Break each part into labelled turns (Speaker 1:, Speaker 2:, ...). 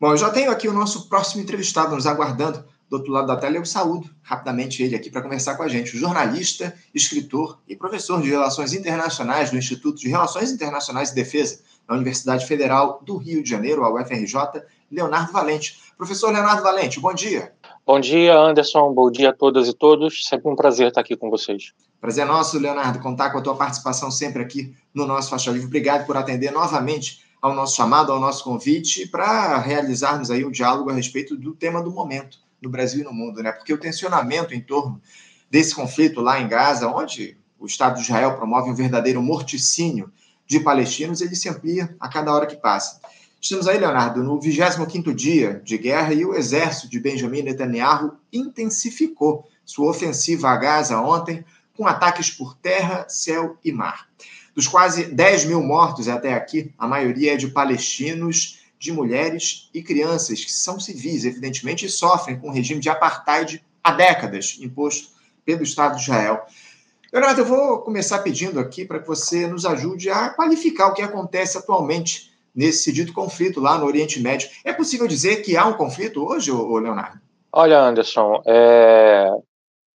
Speaker 1: Bom, eu já tenho aqui o nosso próximo entrevistado nos aguardando. Do outro lado da tela, eu saúdo rapidamente ele aqui para conversar com a gente. O jornalista, escritor e professor de Relações Internacionais do Instituto de Relações Internacionais e Defesa da Universidade Federal do Rio de Janeiro, a UFRJ, Leonardo Valente. Professor Leonardo Valente, bom dia.
Speaker 2: Bom dia, Anderson. Bom dia a todas e todos. Sempre um prazer estar aqui com vocês.
Speaker 1: Prazer é nosso, Leonardo, contar com a tua participação sempre aqui no nosso Faixa Livre. Obrigado por atender novamente ao nosso chamado, ao nosso convite, para realizarmos aí um diálogo a respeito do tema do momento no Brasil e no mundo, né? Porque o tensionamento em torno desse conflito lá em Gaza, onde o Estado de Israel promove um verdadeiro morticínio de palestinos, ele se amplia a cada hora que passa. Estamos aí, Leonardo, no 25º dia de guerra e o exército de Benjamin Netanyahu intensificou sua ofensiva a Gaza ontem com ataques por terra, céu e mar. Dos quase 10 mil mortos até aqui, a maioria é de palestinos, de mulheres e crianças, que são civis, evidentemente, e sofrem com o regime de apartheid há décadas imposto pelo Estado de Israel. Leonardo, eu vou começar pedindo aqui para que você nos ajude a qualificar o que acontece atualmente nesse dito conflito lá no Oriente Médio. É possível dizer que há um conflito hoje, Leonardo?
Speaker 2: Olha, Anderson, é...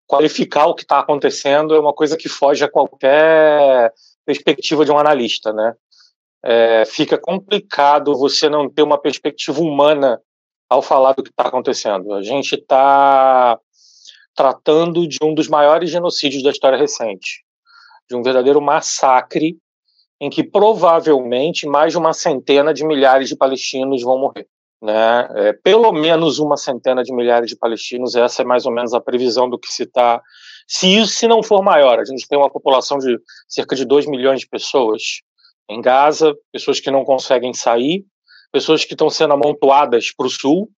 Speaker 2: qualificar o que está acontecendo é uma coisa que foge a qualquer perspectiva de um analista, né? É, fica complicado você não ter uma perspectiva humana ao falar do que está acontecendo. A gente está tratando de um dos maiores genocídios da história recente, de um verdadeiro massacre em que provavelmente mais de uma centena de milhares de palestinos vão morrer. Né? É, pelo menos uma centena de milhares de palestinos, essa é mais ou menos a previsão do que se está se isso se não for maior, a gente tem uma população de cerca de 2 milhões de pessoas em Gaza, pessoas que não conseguem sair, pessoas que estão sendo amontoadas para o sul,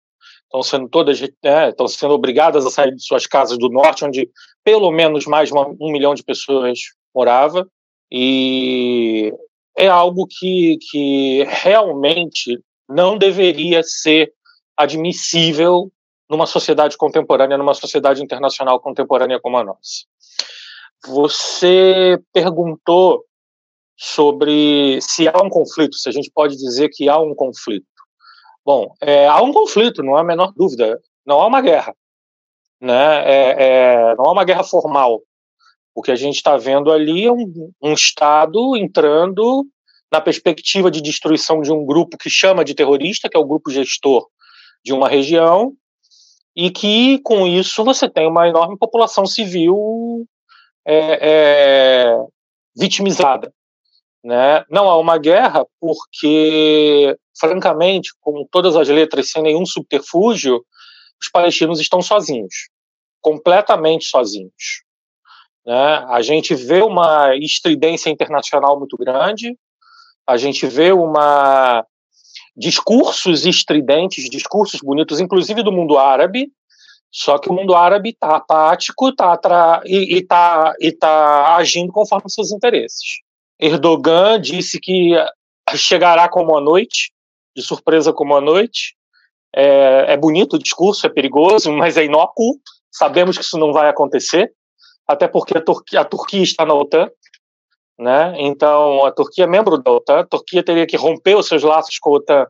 Speaker 2: estão sendo todas, né, estão sendo obrigadas a sair de suas casas do norte, onde pelo menos mais uma, um milhão de pessoas morava, e é algo que, que realmente não deveria ser admissível numa sociedade contemporânea, numa sociedade internacional contemporânea como a nossa. Você perguntou sobre se há um conflito, se a gente pode dizer que há um conflito. Bom, é, há um conflito, não há a menor dúvida. Não há uma guerra. Né? É, é, não há uma guerra formal. O que a gente está vendo ali é um, um Estado entrando na perspectiva de destruição de um grupo que chama de terrorista, que é o grupo gestor de uma região, e que com isso você tem uma enorme população civil é, é, vitimizada. Né? Não há uma guerra porque, francamente, com todas as letras, sem nenhum subterfúgio, os palestinos estão sozinhos, completamente sozinhos. Né? A gente vê uma estridência internacional muito grande, a gente vê uma discursos estridentes, discursos bonitos, inclusive do mundo árabe, só que o mundo árabe está apático tá e está tá agindo conforme seus interesses. Erdogan disse que chegará como a noite, de surpresa como a noite. É, é bonito o discurso, é perigoso, mas é inócuo. Sabemos que isso não vai acontecer, até porque a Turquia, a Turquia está na OTAN, né? Então, a Turquia é membro da OTAN, a Turquia teria que romper os seus laços com a OTAN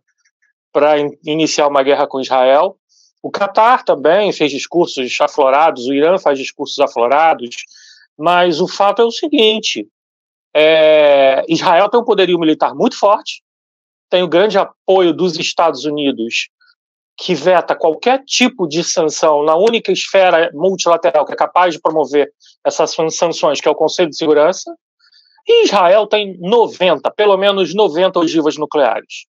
Speaker 2: para in iniciar uma guerra com Israel. O Catar também fez discursos aflorados, o Irã faz discursos aflorados, mas o fato é o seguinte: é, Israel tem um poderio militar muito forte, tem o grande apoio dos Estados Unidos, que veta qualquer tipo de sanção na única esfera multilateral que é capaz de promover essas sanções, que é o Conselho de Segurança, Israel tem 90, pelo menos 90 ogivas nucleares.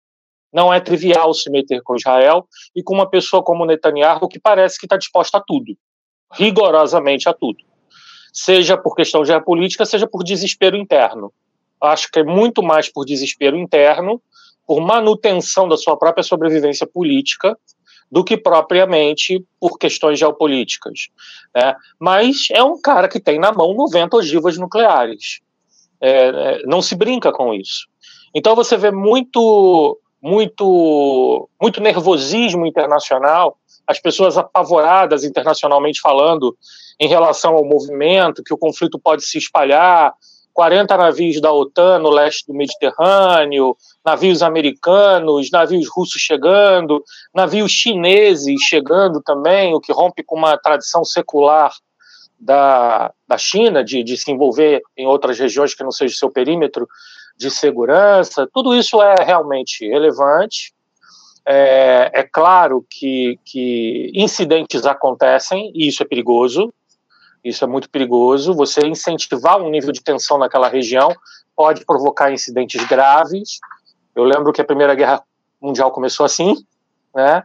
Speaker 2: Não é trivial se meter com Israel e com uma pessoa como Netanyahu que parece que está disposta a tudo, rigorosamente a tudo. Seja por questão geopolítica, seja por desespero interno. Acho que é muito mais por desespero interno, por manutenção da sua própria sobrevivência política, do que propriamente por questões geopolíticas. Né? Mas é um cara que tem na mão 90 ogivas nucleares. É, é, não se brinca com isso. Então você vê muito, muito, muito nervosismo internacional, as pessoas apavoradas internacionalmente falando em relação ao movimento, que o conflito pode se espalhar, 40 navios da OTAN no leste do Mediterrâneo, navios americanos, navios russos chegando, navios chineses chegando também, o que rompe com uma tradição secular da, da China de, de se envolver em outras regiões que não seja seu perímetro de segurança. Tudo isso é realmente relevante. É, é claro que, que incidentes acontecem e isso é perigoso. Isso é muito perigoso. Você incentivar um nível de tensão naquela região pode provocar incidentes graves. Eu lembro que a Primeira Guerra Mundial começou assim, né?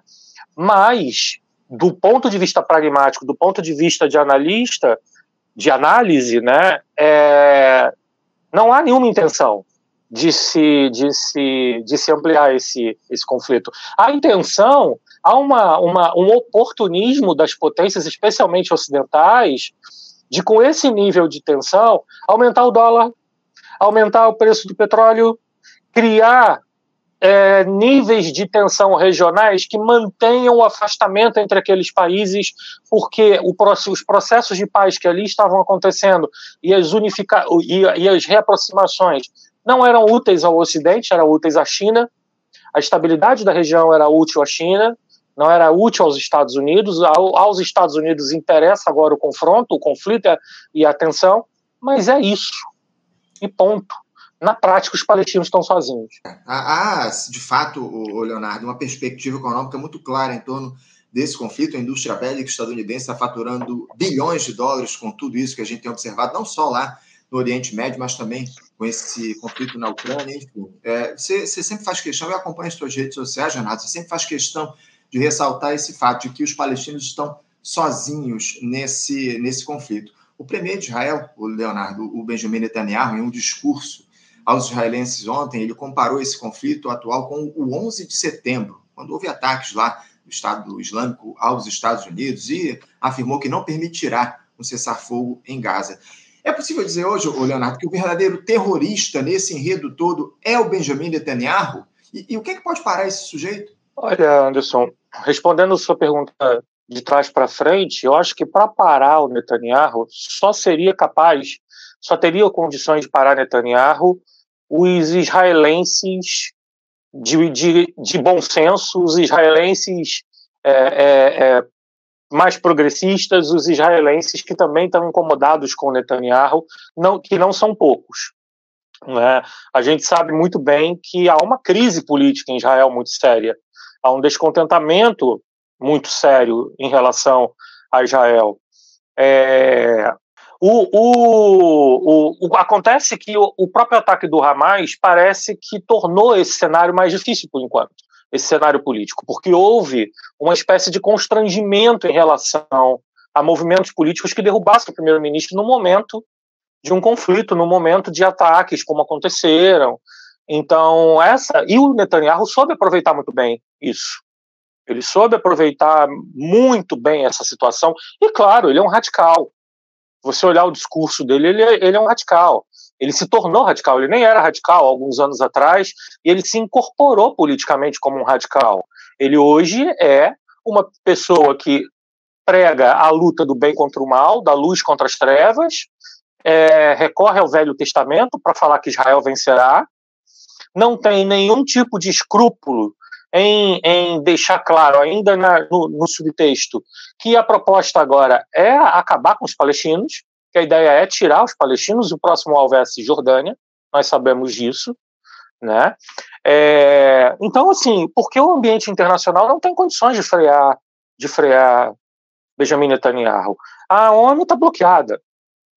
Speaker 2: Mas do ponto de vista pragmático, do ponto de vista de analista, de análise, né, é, não há nenhuma intenção de se, de se, de se ampliar esse, esse conflito. A intenção, há uma, uma, um oportunismo das potências, especialmente ocidentais, de com esse nível de tensão aumentar o dólar, aumentar o preço do petróleo, criar é, níveis de tensão regionais que mantenham o afastamento entre aqueles países, porque o, os processos de paz que ali estavam acontecendo e as, unifica, e, e as reaproximações não eram úteis ao Ocidente, eram úteis à China. A estabilidade da região era útil à China, não era útil aos Estados Unidos. aos Estados Unidos interessa agora o confronto, o conflito e a tensão, mas é isso. E ponto. Na prática, os palestinos estão sozinhos.
Speaker 1: Há, de fato, Leonardo, uma perspectiva econômica muito clara em torno desse conflito. A indústria bélica estadunidense está faturando bilhões de dólares com tudo isso que a gente tem observado, não só lá no Oriente Médio, mas também com esse conflito na Ucrânia, enfim. É, você, você, sempre faz questão, eu acompanho as suas redes sociais, Renato, você sempre faz questão de ressaltar esse fato de que os palestinos estão sozinhos nesse, nesse conflito. O premier de Israel, o Leonardo, o Benjamin Netanyahu, em um discurso aos israelenses ontem, ele comparou esse conflito atual com o 11 de setembro, quando houve ataques lá do Estado Islâmico aos Estados Unidos e afirmou que não permitirá um cessar-fogo em Gaza. É possível dizer hoje, Leonardo, que o verdadeiro terrorista nesse enredo todo é o Benjamin Netanyahu? E, e o que, é que pode parar esse sujeito?
Speaker 2: Olha, Anderson, respondendo a sua pergunta de trás para frente, eu acho que para parar o Netanyahu só seria capaz, só teria condições de parar Netanyahu os israelenses de, de, de bom senso, os israelenses é, é, é, mais progressistas, os israelenses que também estão incomodados com Netanyahu, não, que não são poucos. Né? A gente sabe muito bem que há uma crise política em Israel muito séria, há um descontentamento muito sério em relação a Israel. É, o, o, o, o, acontece que o, próprio ataque do Hamas parece que tornou esse cenário mais difícil por enquanto esse cenário político, porque houve uma espécie de constrangimento em relação a movimentos políticos que derrubassem o primeiro-ministro no momento de um conflito, no momento de ataques, como aconteceram. Então, essa. E o Netanyahu soube aproveitar muito bem isso. Ele soube aproveitar muito bem essa situação. E, claro, ele é um radical. Você olhar o discurso dele, ele é, ele é um radical. Ele se tornou radical, ele nem era radical alguns anos atrás, e ele se incorporou politicamente como um radical. Ele hoje é uma pessoa que prega a luta do bem contra o mal, da luz contra as trevas, é, recorre ao Velho Testamento para falar que Israel vencerá, não tem nenhum tipo de escrúpulo em, em deixar claro, ainda na, no, no subtexto, que a proposta agora é acabar com os palestinos, que a ideia é tirar os palestinos, o próximo alvo é a Cisjordânia, nós sabemos disso, né? É, então, assim, porque o ambiente internacional não tem condições de frear, de frear Benjamin Netanyahu. A ONU está bloqueada.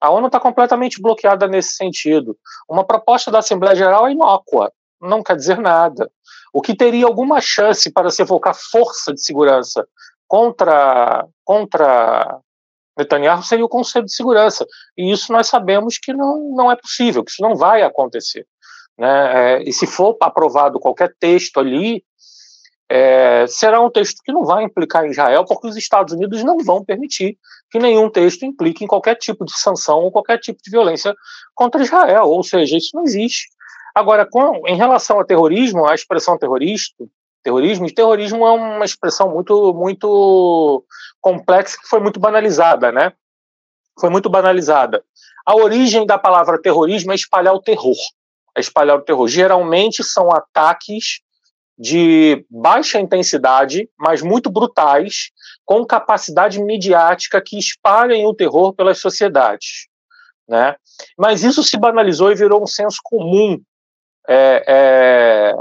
Speaker 2: A ONU está completamente bloqueada nesse sentido. Uma proposta da Assembleia Geral é inócua, não quer dizer nada. O que teria alguma chance para se evocar força de segurança contra, contra Netanyahu seria o Conselho de Segurança. E isso nós sabemos que não, não é possível, que isso não vai acontecer. Né? É, e se for aprovado qualquer texto ali, é, será um texto que não vai implicar em Israel, porque os Estados Unidos não vão permitir que nenhum texto implique em qualquer tipo de sanção ou qualquer tipo de violência contra Israel. Ou seja, isso não existe. Agora, com, em relação ao terrorismo, a expressão terrorista, terrorismo, terrorismo é uma expressão muito, muito complexa que foi muito banalizada, né? foi muito banalizada. A origem da palavra terrorismo é espalhar o terror. É espalhar o terror. Geralmente são ataques de baixa intensidade, mas muito brutais, com capacidade midiática que espalhem o terror pelas sociedades. Né? Mas isso se banalizou e virou um senso comum é, é,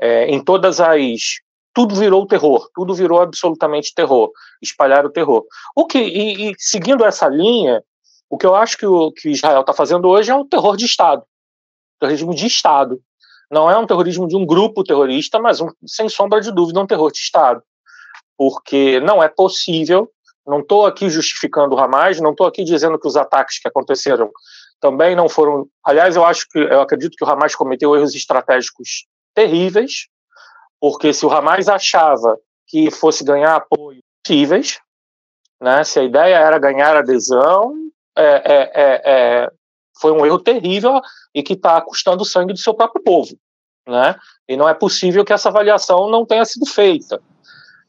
Speaker 2: é, em todas as. Tudo virou terror, tudo virou absolutamente terror, espalhar o terror. O que, e, e seguindo essa linha, o que eu acho que, o, que Israel está fazendo hoje é um terror de Estado, terrorismo de Estado. Não é um terrorismo de um grupo terrorista, mas, um, sem sombra de dúvida, um terror de Estado. Porque não é possível, não estou aqui justificando o Hamas, não estou aqui dizendo que os ataques que aconteceram também não foram. Aliás, eu acho que eu acredito que o Hamas cometeu erros estratégicos terríveis, porque se o Hamas achava que fosse ganhar apoio possíveis, né, se a ideia era ganhar adesão, é, é, é, é foi um erro terrível e que está custando o sangue do seu próprio povo. Né? E não é possível que essa avaliação não tenha sido feita.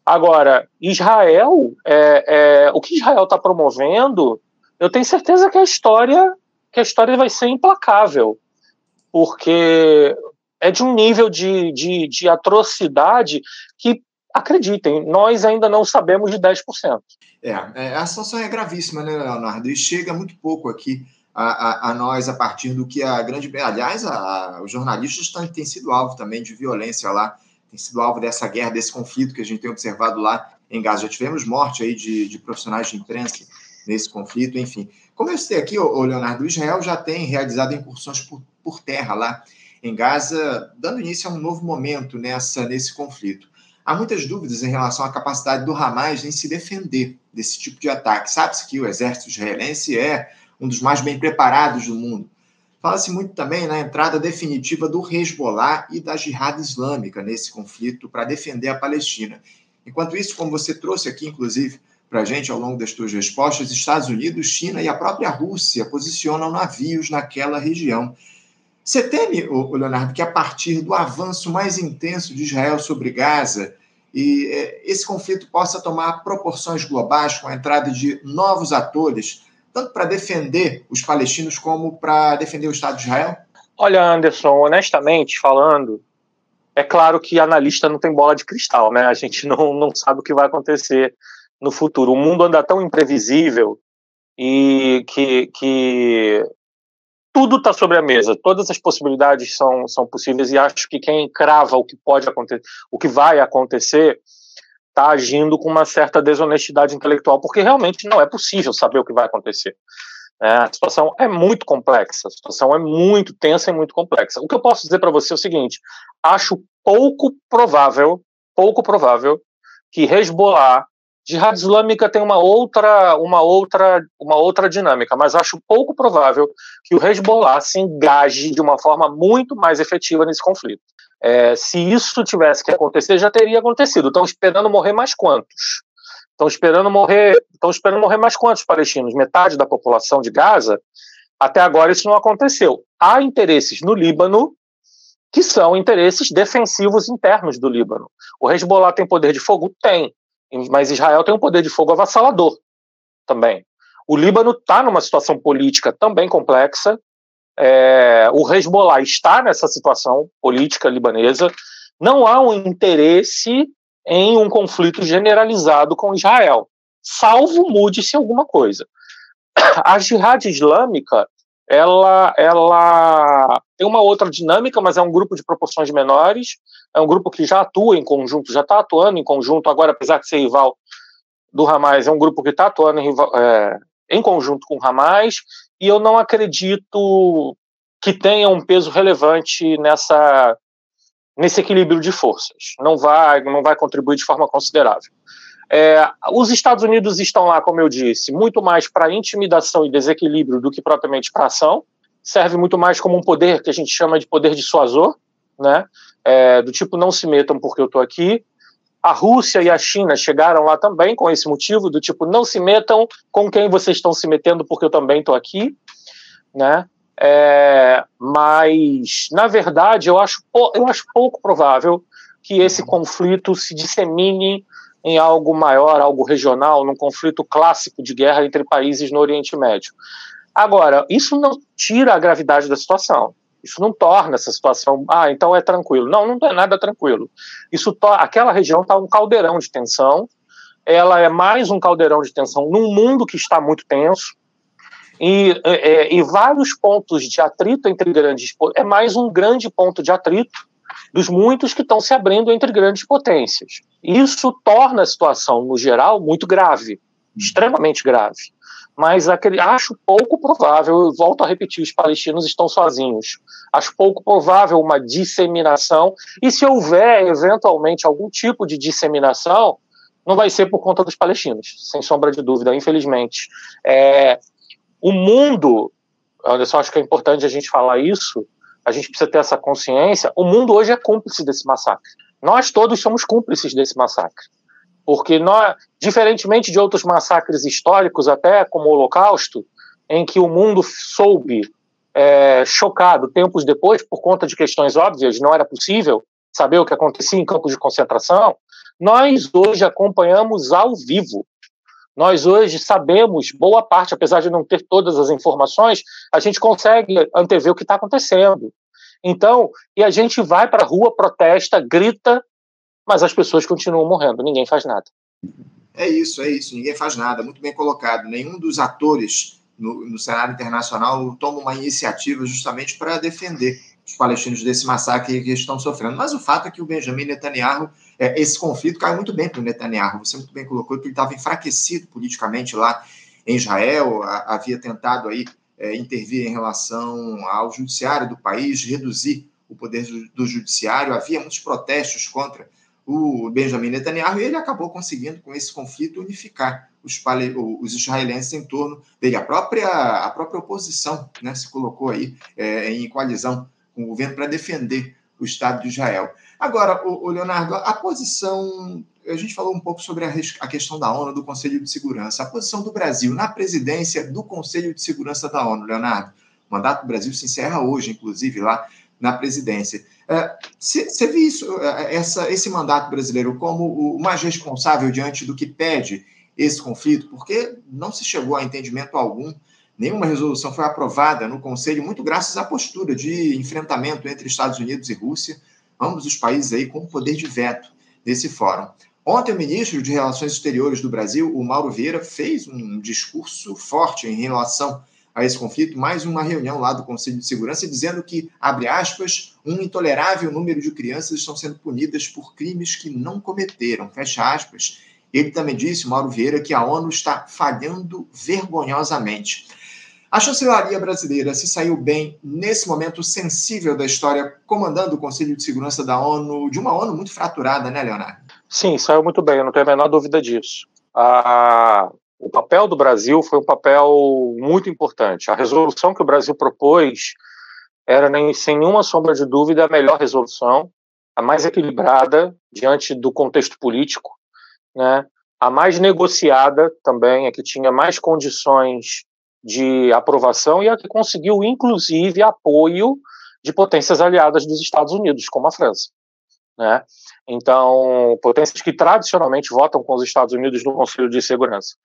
Speaker 2: Agora, Israel, é, é, o que Israel está promovendo, eu tenho certeza que a história que a história vai ser implacável, porque é de um nível de, de, de atrocidade que, acreditem, nós ainda não sabemos de 10%.
Speaker 1: É, é, a situação é gravíssima, né, Leonardo? E chega muito pouco aqui a, a, a, nós a partir do que a grande. Aliás, a, os jornalistas têm sido alvo também de violência lá, têm sido alvo dessa guerra, desse conflito que a gente tem observado lá em Gaza. Já tivemos morte aí de, de profissionais de imprensa nesse conflito, enfim. Como eu citei aqui, o Leonardo, Israel já tem realizado incursões por, por terra lá em Gaza, dando início a um novo momento nessa, nesse conflito. Há muitas dúvidas em relação à capacidade do Hamas em se defender desse tipo de ataque. Sabe-se que o exército israelense é um dos mais bem preparados do mundo. Fala-se muito também na entrada definitiva do Hezbollah e da Jihad Islâmica nesse conflito para defender a Palestina. Enquanto isso, como você trouxe aqui, inclusive, para a gente ao longo das suas respostas, Estados Unidos, China e a própria Rússia posicionam navios naquela região. Você teme, Leonardo, que a partir do avanço mais intenso de Israel sobre Gaza, e é, esse conflito possa tomar proporções globais com a entrada de novos atores tanto para defender os palestinos como para defender o Estado de Israel?
Speaker 2: Olha, Anderson, honestamente falando, é claro que analista não tem bola de cristal, né? A gente não, não sabe o que vai acontecer no futuro. O mundo anda tão imprevisível e que, que tudo está sobre a mesa, todas as possibilidades são, são possíveis e acho que quem crava o que pode acontecer, o que vai acontecer, está agindo com uma certa desonestidade intelectual, porque realmente não é possível saber o que vai acontecer. É, a situação é muito complexa, a situação é muito tensa e muito complexa. O que eu posso dizer para você é o seguinte: acho pouco provável, pouco provável que Hezbollah, Jihad Islâmica tem uma outra, uma outra, uma outra dinâmica, mas acho pouco provável que o Hezbollah se engaje de uma forma muito mais efetiva nesse conflito. É, se isso tivesse que acontecer, já teria acontecido. Estão esperando morrer mais quantos? Estão esperando morrer, estão esperando morrer mais quantos palestinos? Metade da população de Gaza? Até agora isso não aconteceu. Há interesses no Líbano que são interesses defensivos internos do Líbano. O Hezbollah tem poder de fogo? Tem. Mas Israel tem um poder de fogo avassalador também. O Líbano está numa situação política também complexa, é, o Hezbollah está nessa situação política libanesa, não há um interesse em um conflito generalizado com Israel, salvo mude-se alguma coisa. A Jihad Islâmica ela, ela tem uma outra dinâmica, mas é um grupo de proporções menores, é um grupo que já atua em conjunto, já está atuando em conjunto, agora, apesar de ser rival do Hamas, é um grupo que está atuando em, é, em conjunto com o Hamas, e eu não acredito que tenha um peso relevante nessa nesse equilíbrio de forças. Não vai não vai contribuir de forma considerável. É, os Estados Unidos estão lá, como eu disse, muito mais para intimidação e desequilíbrio do que propriamente para ação. Serve muito mais como um poder que a gente chama de poder dissuasor, né? É, do tipo não se metam porque eu estou aqui. A Rússia e a China chegaram lá também com esse motivo, do tipo, não se metam com quem vocês estão se metendo, porque eu também estou aqui, né? É, mas, na verdade, eu acho, eu acho pouco provável que esse conflito se dissemine em algo maior, algo regional, num conflito clássico de guerra entre países no Oriente Médio. Agora, isso não tira a gravidade da situação. Isso não torna essa situação, ah, então é tranquilo. Não, não é nada tranquilo. Isso aquela região está um caldeirão de tensão. Ela é mais um caldeirão de tensão num mundo que está muito tenso. E, é, e vários pontos de atrito entre grandes é mais um grande ponto de atrito dos muitos que estão se abrindo entre grandes potências. Isso torna a situação, no geral, muito grave, extremamente grave. Mas aquele, acho pouco provável, eu volto a repetir, os palestinos estão sozinhos. Acho pouco provável uma disseminação, e se houver eventualmente algum tipo de disseminação, não vai ser por conta dos palestinos, sem sombra de dúvida, infelizmente. É, o mundo, eu só acho que é importante a gente falar isso, a gente precisa ter essa consciência. O mundo hoje é cúmplice desse massacre. Nós todos somos cúmplices desse massacre. Porque nós, diferentemente de outros massacres históricos, até como o Holocausto, em que o mundo soube é, chocado tempos depois, por conta de questões óbvias, não era possível saber o que acontecia em campos de concentração, nós hoje acompanhamos ao vivo. Nós hoje sabemos, boa parte, apesar de não ter todas as informações, a gente consegue antever o que está acontecendo. Então, e a gente vai para a rua, protesta, grita, mas as pessoas continuam morrendo, ninguém faz nada.
Speaker 1: É isso, é isso, ninguém faz nada, muito bem colocado. Nenhum dos atores no, no cenário internacional toma uma iniciativa justamente para defender os palestinos desse massacre que estão sofrendo. Mas o fato é que o Benjamin Netanyahu, é, esse conflito caiu muito bem para o Netanyahu. Você muito bem colocou que ele estava enfraquecido politicamente lá em Israel, havia tentado aí é, intervir em relação ao judiciário do país, reduzir o poder do, judiciário. Havia muitos protestos contra o Benjamin Netanyahu e ele acabou conseguindo, com esse conflito, unificar os, os israelenses em torno dele. A própria, a própria oposição né, se colocou aí é, em coalizão com o governo para defender o Estado de Israel. Agora, o, Leonardo, a posição. A gente falou um pouco sobre a, a questão da ONU, do Conselho de Segurança. A posição do Brasil na presidência do Conselho de Segurança da ONU, Leonardo. O mandato do Brasil se encerra hoje, inclusive, lá na presidência. Você é, vê isso, é, essa, esse mandato brasileiro como o mais responsável diante do que pede esse conflito? Porque não se chegou a entendimento algum, nenhuma resolução foi aprovada no Conselho, muito graças à postura de enfrentamento entre Estados Unidos e Rússia, ambos os países aí com poder de veto nesse fórum. Ontem, o ministro de Relações Exteriores do Brasil, o Mauro Vieira, fez um discurso forte em relação a esse conflito, mais uma reunião lá do Conselho de Segurança, dizendo que, abre aspas, um intolerável número de crianças estão sendo punidas por crimes que não cometeram, fecha aspas. Ele também disse, Mauro Vieira, que a ONU está falhando vergonhosamente. A chancelaria brasileira se saiu bem nesse momento sensível da história, comandando o Conselho de Segurança da ONU, de uma ONU muito fraturada, né, Leonardo?
Speaker 2: Sim, saiu muito bem, eu não tenho a menor dúvida disso. A, o papel do Brasil foi um papel muito importante. A resolução que o Brasil propôs era, nem, sem nenhuma sombra de dúvida, a melhor resolução, a mais equilibrada diante do contexto político, né? a mais negociada também, a que tinha mais condições de aprovação e a que conseguiu, inclusive, apoio de potências aliadas dos Estados Unidos, como a França. Né? Então, potências que tradicionalmente votam com os Estados Unidos no Conselho de Segurança.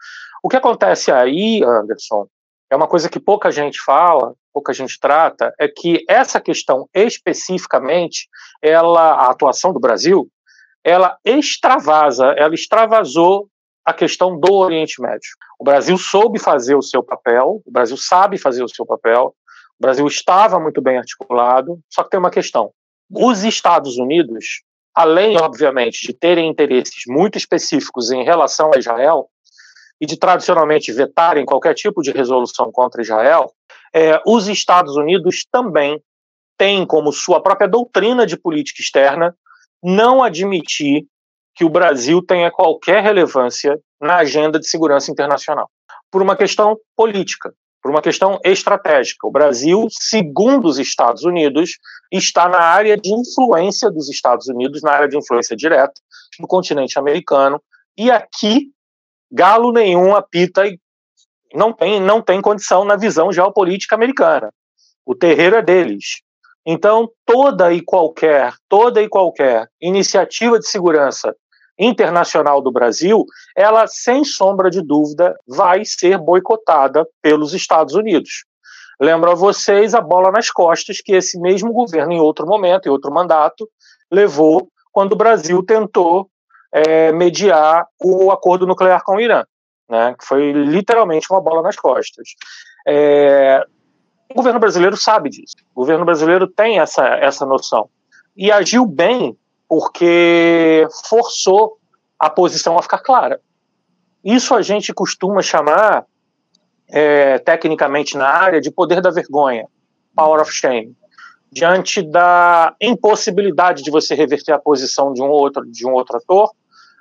Speaker 2: O que acontece aí, Anderson, é uma coisa que pouca gente fala, pouca gente trata, é que essa questão especificamente, ela, a atuação do Brasil, ela extravasa, ela extravasou a questão do Oriente Médio. O Brasil soube fazer o seu papel, o Brasil sabe fazer o seu papel, o Brasil estava muito bem articulado, só que tem uma questão. Os Estados Unidos, além, obviamente, de terem interesses muito específicos em relação a Israel, e de tradicionalmente vetarem qualquer tipo de resolução contra Israel, é, os Estados Unidos também têm como sua própria doutrina de política externa não admitir que o Brasil tenha qualquer relevância na agenda de segurança internacional, por uma questão política, por uma questão estratégica. O Brasil, segundo os Estados Unidos, está na área de influência dos Estados Unidos, na área de influência direta no continente americano, e aqui galo nenhum apita e não tem, não tem condição na visão geopolítica americana. O terreiro é deles. Então, toda e qualquer, toda e qualquer iniciativa de segurança internacional do Brasil, ela, sem sombra de dúvida, vai ser boicotada pelos Estados Unidos. Lembro a vocês a bola nas costas que esse mesmo governo, em outro momento, em outro mandato, levou quando o Brasil tentou é, mediar o acordo nuclear com o Irã, né, que foi literalmente uma bola nas costas. É, o governo brasileiro sabe disso, o governo brasileiro tem essa, essa noção e agiu bem porque forçou a posição a ficar clara. Isso a gente costuma chamar, é, tecnicamente na área, de poder da vergonha, power of shame. Diante da impossibilidade de você reverter a posição de um outro, de um outro ator,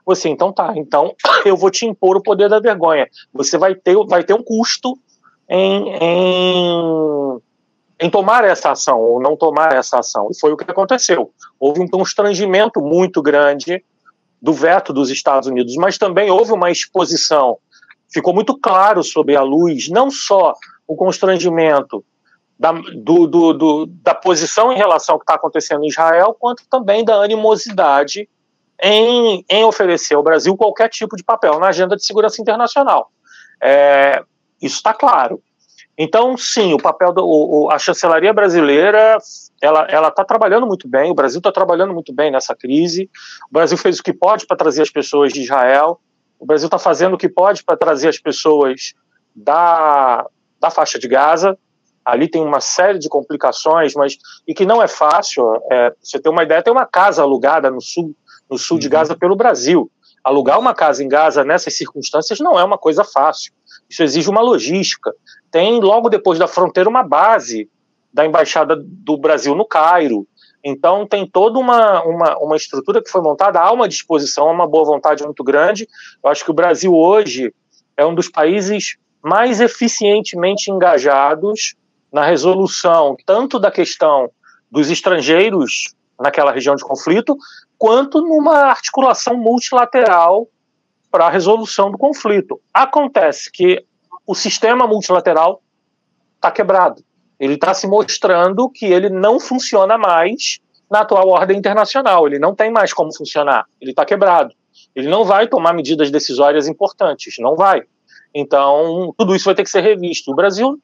Speaker 2: você então tá, então eu vou te impor o poder da vergonha. Você vai ter, vai ter um custo em, em em tomar essa ação ou não tomar essa ação. E foi o que aconteceu. Houve um constrangimento muito grande do veto dos Estados Unidos, mas também houve uma exposição. Ficou muito claro sobre a luz, não só o constrangimento da, do, do, do, da posição em relação ao que está acontecendo em Israel, quanto também da animosidade em, em oferecer ao Brasil qualquer tipo de papel na agenda de segurança internacional. É, isso está claro. Então, sim, o papel da a chancelaria brasileira ela está trabalhando muito bem. O Brasil está trabalhando muito bem nessa crise. O Brasil fez o que pode para trazer as pessoas de Israel. O Brasil está fazendo o que pode para trazer as pessoas da da faixa de Gaza. Ali tem uma série de complicações, mas e que não é fácil. É, você tem uma ideia, tem uma casa alugada no sul no sul uhum. de Gaza pelo Brasil. Alugar uma casa em Gaza nessas circunstâncias não é uma coisa fácil. Isso exige uma logística. Tem, logo depois da fronteira, uma base da Embaixada do Brasil no Cairo. Então, tem toda uma, uma, uma estrutura que foi montada, há uma disposição, há uma boa vontade muito grande. Eu acho que o Brasil hoje é um dos países mais eficientemente engajados na resolução tanto da questão dos estrangeiros naquela região de conflito, quanto numa articulação multilateral para a resolução do conflito. Acontece que o sistema multilateral está quebrado. Ele está se mostrando que ele não funciona mais na atual ordem internacional. Ele não tem mais como funcionar. Ele está quebrado. Ele não vai tomar medidas decisórias importantes. Não vai. Então, tudo isso vai ter que ser revisto. O Brasil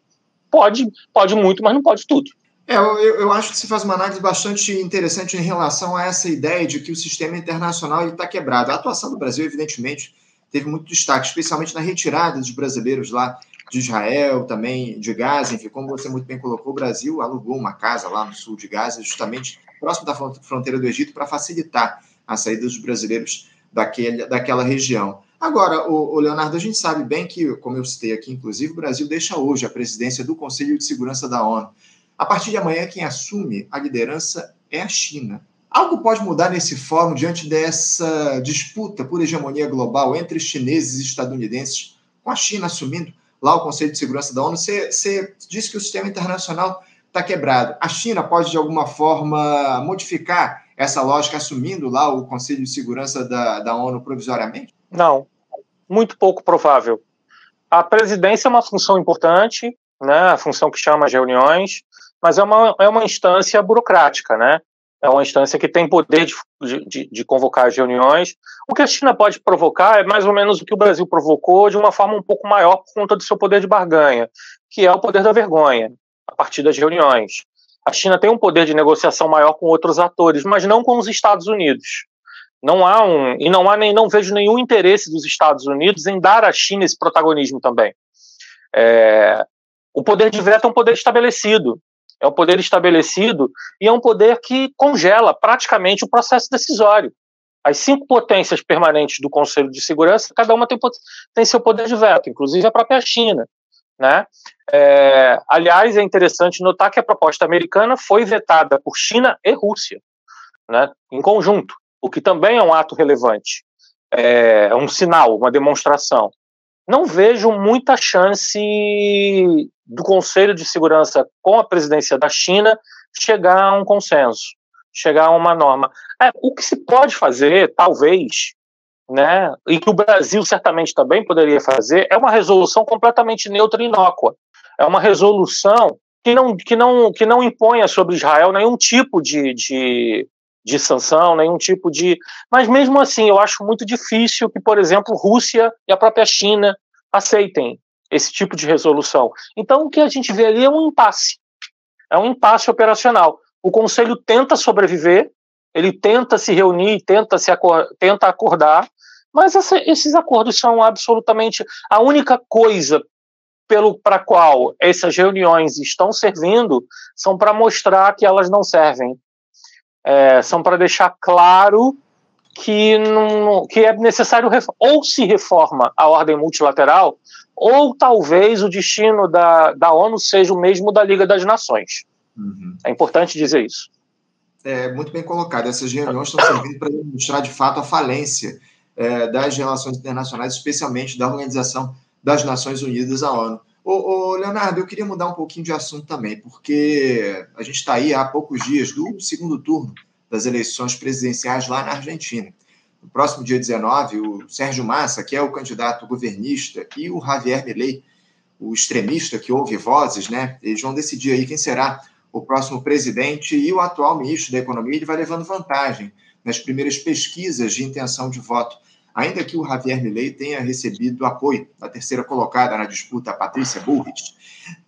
Speaker 2: pode, pode muito, mas não pode tudo.
Speaker 1: É, eu, eu acho que se faz uma análise bastante interessante em relação a essa ideia de que o sistema internacional está quebrado. A atuação do Brasil, evidentemente, teve muito destaque, especialmente na retirada dos brasileiros lá de Israel, também de Gaza, enfim, como você muito bem colocou, o Brasil alugou uma casa lá no sul de Gaza, justamente próximo da fronteira do Egito, para facilitar a saída dos brasileiros daquele, daquela região. Agora, o, o, Leonardo, a gente sabe bem que, como eu citei aqui, inclusive, o Brasil deixa hoje a presidência do Conselho de Segurança da ONU. A partir de amanhã, quem assume a liderança é a China. Algo pode mudar nesse fórum diante dessa disputa por hegemonia global entre chineses e estadunidenses, com a China assumindo lá o Conselho de Segurança da ONU? Você, você disse que o sistema internacional está quebrado. A China pode, de alguma forma, modificar essa lógica, assumindo lá o Conselho de Segurança da, da ONU provisoriamente?
Speaker 2: Não, muito pouco provável. A presidência é uma função importante, né, a função que chama as reuniões, mas é uma, é uma instância burocrática, né? É uma instância que tem poder de, de, de, convocar as reuniões. O que a China pode provocar é mais ou menos o que o Brasil provocou de uma forma um pouco maior por conta do seu poder de barganha, que é o poder da vergonha, a partir das reuniões. A China tem um poder de negociação maior com outros atores, mas não com os Estados Unidos. Não há um e não há nem não vejo nenhum interesse dos Estados Unidos em dar à China esse protagonismo também. É, o poder de veto é um poder estabelecido é um poder estabelecido e é um poder que congela praticamente o processo decisório. As cinco potências permanentes do Conselho de Segurança, cada uma tem, tem seu poder de veto, inclusive a própria China. Né? É, aliás, é interessante notar que a proposta americana foi vetada por China e Rússia, né, em conjunto, o que também é um ato relevante, é, é um sinal, uma demonstração. Não vejo muita chance do Conselho de Segurança com a presidência da China chegar a um consenso, chegar a uma norma. É, o que se pode fazer, talvez, né, e que o Brasil certamente também poderia fazer, é uma resolução completamente neutra e inócua. É uma resolução que não, que não, que não imponha sobre Israel nenhum tipo de, de, de sanção, nenhum tipo de. Mas mesmo assim, eu acho muito difícil que, por exemplo, Rússia e a própria China aceitem esse tipo de resolução. Então, o que a gente vê ali é um impasse. É um impasse operacional. O Conselho tenta sobreviver, ele tenta se reunir, tenta, se acor tenta acordar, mas essa, esses acordos são absolutamente. A única coisa para a qual essas reuniões estão servindo são para mostrar que elas não servem. É, são para deixar claro que, não, que é necessário ou se reforma a ordem multilateral, ou talvez o destino da, da ONU seja o mesmo da Liga das Nações. Uhum. É importante dizer isso.
Speaker 1: É muito bem colocado. Essas reuniões estão servindo para demonstrar de fato a falência é, das relações internacionais, especialmente da Organização das Nações Unidas, a ONU. Ô, ô, Leonardo, eu queria mudar um pouquinho de assunto também, porque a gente está aí há poucos dias do segundo turno das eleições presidenciais lá na Argentina. No próximo dia 19, o Sérgio Massa, que é o candidato governista, e o Javier Milei, o extremista que ouve vozes, né? Eles vão decidir aí quem será o próximo presidente e o atual ministro da Economia, ele vai levando vantagem nas primeiras pesquisas de intenção de voto ainda que o Javier Milei tenha recebido apoio da terceira colocada na disputa, Patrícia Bullrich.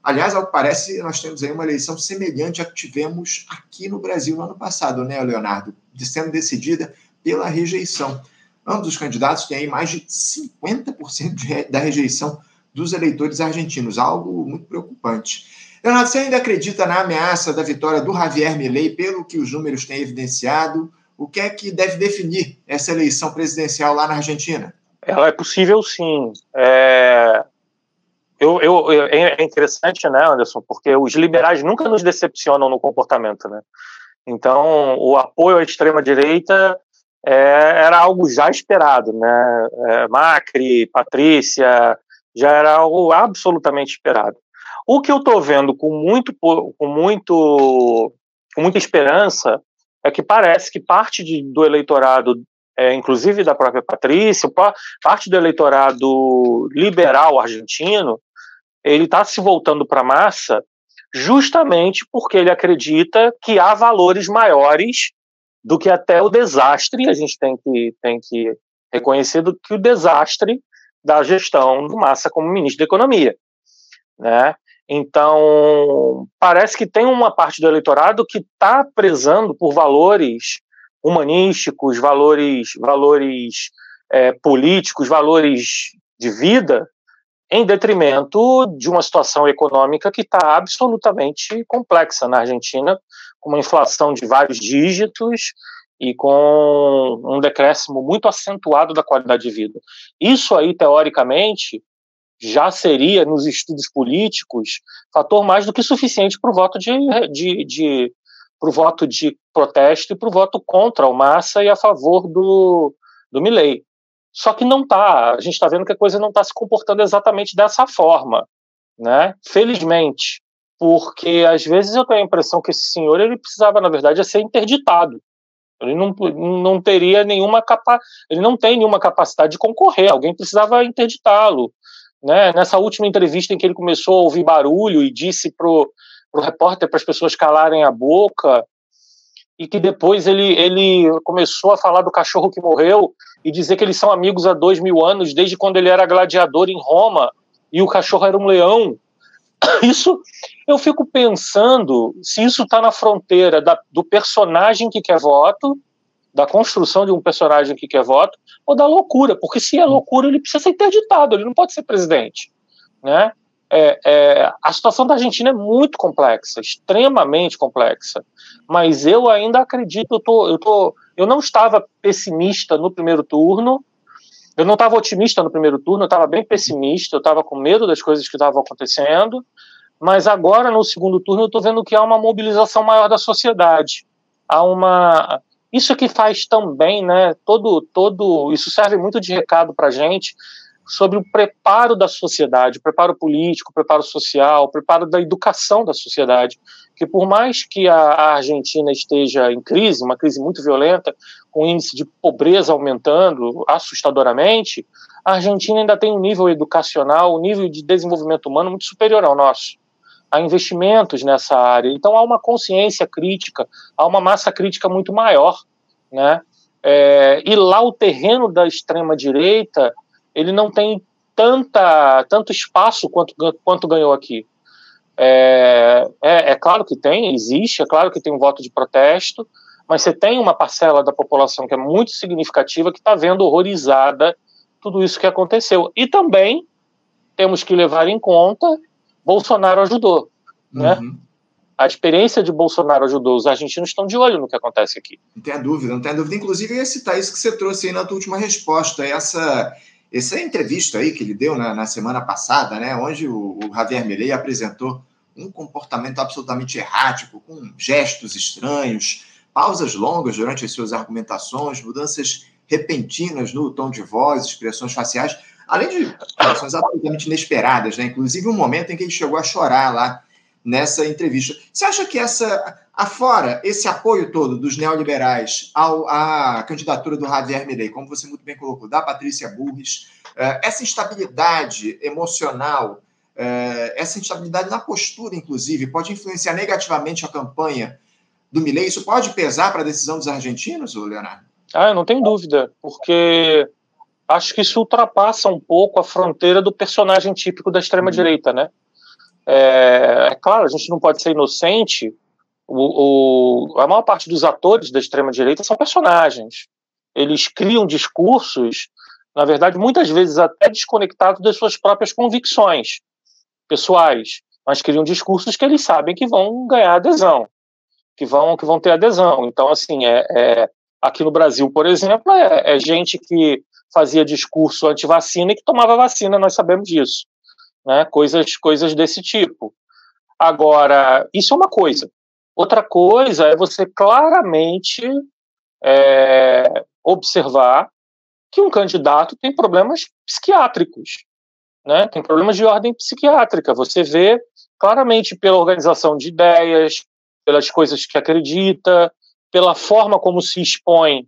Speaker 1: Aliás, ao que parece, nós temos aí uma eleição semelhante à que tivemos aqui no Brasil no ano passado, né, Leonardo? Sendo decidida pela rejeição. Ambos os candidatos têm aí mais de 50% da rejeição dos eleitores argentinos, algo muito preocupante. Leonardo, você ainda acredita na ameaça da vitória do Javier Milei, pelo que os números têm evidenciado? O que é que deve definir essa eleição presidencial lá na Argentina?
Speaker 2: Ela é possível, sim. É... Eu, eu, é interessante, né, Anderson, porque os liberais nunca nos decepcionam no comportamento, né? Então, o apoio à extrema-direita é, era algo já esperado, né? É, Macri, Patrícia, já era algo absolutamente esperado. O que eu estou vendo com muito, com muito, com muita esperança é que parece que parte de, do eleitorado, é, inclusive da própria Patrícia, parte do eleitorado liberal argentino, ele está se voltando para a massa justamente porque ele acredita que há valores maiores do que até o desastre, a gente tem que, tem que reconhecer que o desastre da gestão do Massa como ministro da Economia. Né? Então, parece que tem uma parte do eleitorado que está prezando por valores humanísticos, valores, valores é, políticos, valores de vida, em detrimento de uma situação econômica que está absolutamente complexa na Argentina, com uma inflação de vários dígitos e com um decréscimo muito acentuado da qualidade de vida. Isso aí, teoricamente, já seria, nos estudos políticos, fator mais do que suficiente para o voto de, de, de pro voto de protesto e para o voto contra o Massa e a favor do, do Milley. Só que não está, a gente está vendo que a coisa não está se comportando exatamente dessa forma, né? Felizmente, porque às vezes eu tenho a impressão que esse senhor ele precisava, na verdade, ser interditado. Ele não, não teria nenhuma capa, ele não tem nenhuma capacidade de concorrer. Alguém precisava interditá-lo. Né? Nessa última entrevista em que ele começou a ouvir barulho e disse para o repórter para as pessoas calarem a boca, e que depois ele, ele começou a falar do cachorro que morreu e dizer que eles são amigos há dois mil anos, desde quando ele era gladiador em Roma e o cachorro era um leão. Isso eu fico pensando se isso está na fronteira da, do personagem que quer voto da construção de um personagem que quer voto ou da loucura, porque se é loucura ele precisa ser interditado, ele não pode ser presidente, né? É, é, a situação da Argentina é muito complexa, extremamente complexa, mas eu ainda acredito, eu, tô, eu, tô, eu não estava pessimista no primeiro turno, eu não estava otimista no primeiro turno, eu estava bem pessimista, eu estava com medo das coisas que estavam acontecendo, mas agora no segundo turno eu estou vendo que há uma mobilização maior da sociedade, há uma isso que faz também, né? Todo, todo, isso serve muito de recado para a gente sobre o preparo da sociedade, preparo político, preparo social, preparo da educação da sociedade. Que por mais que a, Argentina esteja em crise, uma crise muito violenta, com o índice de pobreza aumentando assustadoramente, a Argentina ainda tem um nível educacional, um nível de desenvolvimento humano muito superior ao nosso. Há investimentos nessa área. Então há uma consciência crítica, há uma massa crítica muito maior, né? É, e lá o terreno da extrema direita ele não tem tanta tanto espaço quanto quanto ganhou aqui. É, é, é claro que tem, existe, é claro que tem um voto de protesto, mas você tem uma parcela da população que é muito significativa que está vendo horrorizada tudo isso que aconteceu. E também temos que levar em conta Bolsonaro ajudou, né? uhum. né? A experiência de Bolsonaro ajudou. Os argentinos estão de olho no que acontece aqui.
Speaker 1: Não tem dúvida, não tem dúvida. Inclusive, eu ia citar isso que você trouxe aí na tua última resposta, essa, essa entrevista aí que ele deu na, na semana passada, né? Onde o, o Javier Milei apresentou um comportamento absolutamente errático, com gestos estranhos, pausas longas durante as suas argumentações, mudanças repentinas no tom de voz, expressões faciais além de reações absolutamente inesperadas, né? Inclusive um momento em que ele chegou a chorar lá nessa entrevista. Você acha que essa, afora esse apoio todo dos neoliberais ao, à candidatura do Javier Milei, como você muito bem colocou, da Patrícia Burris, eh, essa instabilidade emocional, eh, essa instabilidade na postura, inclusive, pode influenciar negativamente a campanha do Milei? Isso pode pesar para a decisão dos argentinos, Leonardo?
Speaker 2: Ah, eu não tenho dúvida, porque acho que isso ultrapassa um pouco a fronteira do personagem típico da extrema-direita, né? É, é, claro, a gente não pode ser inocente. O, o, a maior parte dos atores da extrema-direita são personagens. Eles criam discursos, na verdade, muitas vezes até desconectados das suas próprias convicções pessoais, mas criam discursos que eles sabem que vão ganhar adesão, que vão, que vão ter adesão. Então, assim, é, é aqui no Brasil, por exemplo, é, é gente que fazia discurso anti-vacina e que tomava vacina, nós sabemos disso. Né? Coisas, coisas desse tipo. Agora, isso é uma coisa. Outra coisa é você claramente é, observar que um candidato tem problemas psiquiátricos, né? tem problemas de ordem psiquiátrica. Você vê claramente pela organização de ideias, pelas coisas que acredita, pela forma como se expõe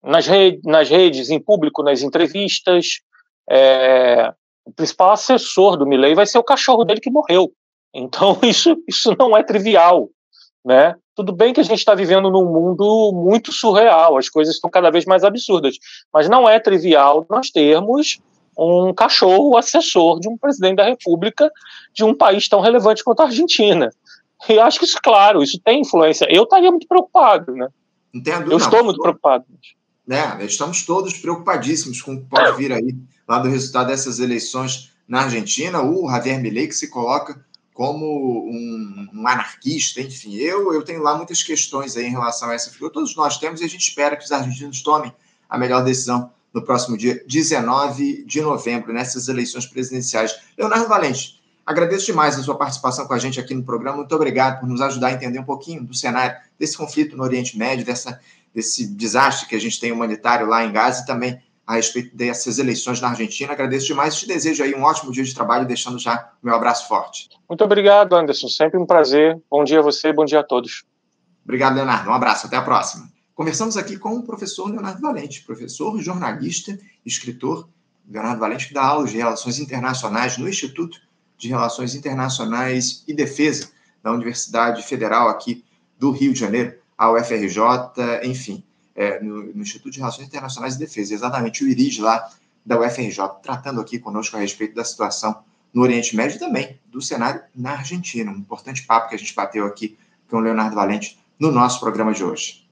Speaker 2: nas, rede, nas redes, em público, nas entrevistas. É, o principal assessor do Milley vai ser o cachorro dele que morreu. Então, isso, isso não é trivial. Né? Tudo bem que a gente está vivendo num mundo muito surreal, as coisas estão cada vez mais absurdas, mas não é trivial nós termos um cachorro assessor de um presidente da República de um país tão relevante quanto a Argentina. E eu acho que isso, claro, isso tem influência. Eu estaria muito preocupado, né?
Speaker 1: Entendo,
Speaker 2: eu não, estou muito preocupado
Speaker 1: né? Estamos todos preocupadíssimos com o que pode vir aí lá do resultado dessas eleições na Argentina. O Javier Milei que se coloca como um, um, anarquista, enfim, eu, eu tenho lá muitas questões aí em relação a essa figura. Todos nós temos e a gente espera que os argentinos tomem a melhor decisão no próximo dia 19 de novembro, nessas eleições presidenciais. Leonardo Valente, agradeço demais a sua participação com a gente aqui no programa. Muito obrigado por nos ajudar a entender um pouquinho do cenário desse conflito no Oriente Médio, dessa desse desastre que a gente tem humanitário lá em Gaza e também a respeito dessas eleições na Argentina. Agradeço demais e te desejo aí um ótimo dia de trabalho, deixando já o meu abraço forte.
Speaker 2: Muito obrigado, Anderson. Sempre um prazer. Bom dia a você, bom dia a todos.
Speaker 1: Obrigado, Leonardo. Um abraço, até a próxima. Conversamos aqui com o professor Leonardo Valente, professor, jornalista, escritor. Leonardo Valente, que dá aulas de Relações Internacionais no Instituto de Relações Internacionais e Defesa da Universidade Federal aqui do Rio de Janeiro a UFRJ, enfim, é, no, no, Instituto de Relações Internacionais e Defesa, exatamente o IRID lá da UFRJ, tratando aqui conosco a respeito da situação no Oriente Médio e também do cenário na Argentina. Um importante papo que a gente bateu aqui com o Leonardo Valente no nosso programa de hoje.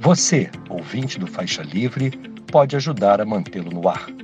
Speaker 3: Você, ouvinte do Faixa Livre, pode ajudar a mantê-lo no ar.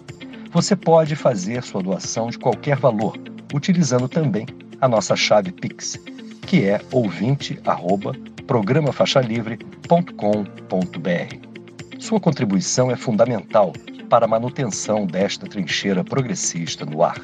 Speaker 3: Você pode fazer sua doação de qualquer valor, utilizando também a nossa chave Pix, que é ouvinte@ programafaixalivre.com.br. Sua contribuição é fundamental para a manutenção desta trincheira progressista no ar.